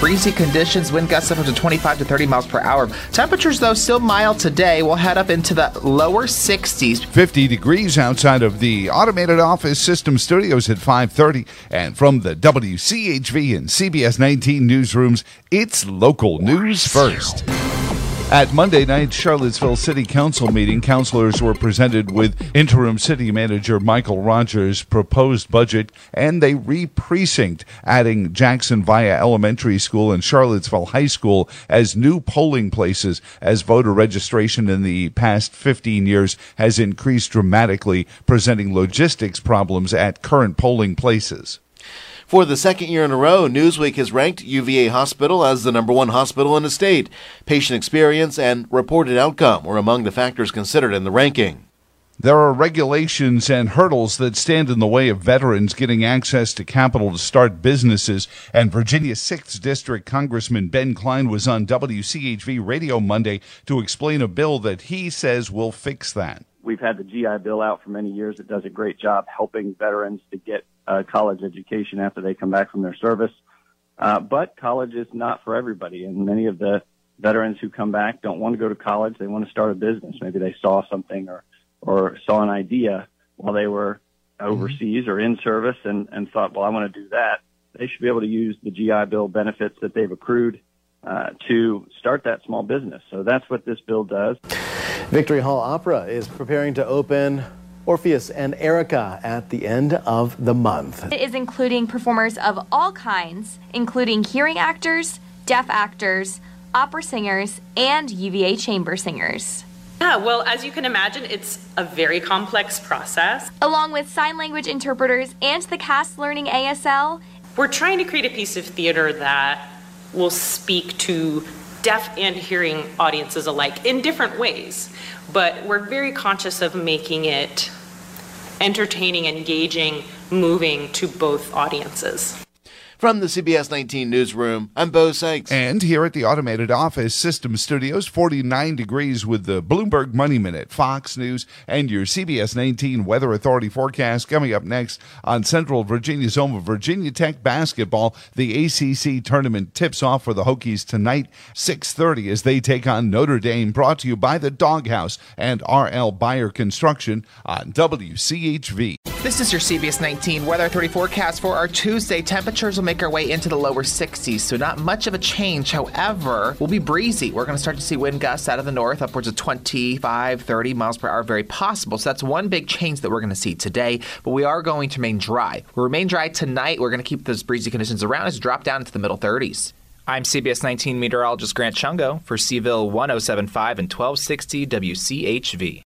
Breezy conditions, wind gusts up to 25 to 30 miles per hour. Temperatures, though, still mild today. We'll head up into the lower 60s. 50 degrees outside of the automated office system studios at 5:30, and from the WCHV and CBS 19 newsrooms, it's local news first. At Monday night's Charlottesville City Council meeting, councilors were presented with interim city manager Michael Rogers' proposed budget, and they re-precinct, adding Jackson Via Elementary School and Charlottesville High School as new polling places, as voter registration in the past 15 years has increased dramatically, presenting logistics problems at current polling places. For the second year in a row, Newsweek has ranked UVA Hospital as the number one hospital in the state. Patient experience and reported outcome were among the factors considered in the ranking. There are regulations and hurdles that stand in the way of veterans getting access to capital to start businesses. And Virginia 6th District Congressman Ben Cline was on WCHV Radio Monday to explain a bill that he says will fix that. We've had the GI Bill out for many years. It does a great job helping veterans to get a college education after they come back from their service. Uh, but college is not for everybody, and many of the veterans who come back don't want to go to college. They want to start a business. Maybe they saw something or or saw an idea while they were overseas or in service and, and thought, well, I want to do that. They should be able to use the GI Bill benefits that they've accrued uh, to start that small business. So that's what this bill does. Victory Hall Opera is preparing to open Orpheus and Eurydice at the end of the month. It is including performers of all kinds, including hearing actors, deaf actors, opera singers, and UVA chamber singers. Yeah, well, as you can imagine, it's a very complex process. Along with sign language interpreters and the cast learning ASL, we're trying to create a piece of theater that will speak to deaf and hearing audiences alike in different ways. But we're very conscious of making it entertaining, engaging, moving to both audiences. From the CBS 19 newsroom, I'm Bo Sykes. And here at the Automated Office System Studios, 49 degrees with the Bloomberg Money Minute, Fox News, and your CBS 19 Weather Authority forecast coming up next on Central Virginia's home of Virginia Tech basketball. The ACC tournament tips off for the Hokies tonight, 6:30 as they take on Notre Dame. Brought to you by the Doghouse and RL Beyer Construction on WCHV. This is your CBS 19 Weather 30 forecast for our Tuesday. Temperatures will make our way into the lower 60s, so not much of a change. However, we'll be breezy. We're going to start to see wind gusts out of the north, upwards of 25, 30 miles per hour, very possible. So that's one big change that we're going to see today, but we are going to remain dry. We'll remain dry tonight. We're going to keep those breezy conditions around as drop down into the middle 30s. I'm CBS 19 meteorologist Grant Chungo for Seville 1075 and 1260 WCHV.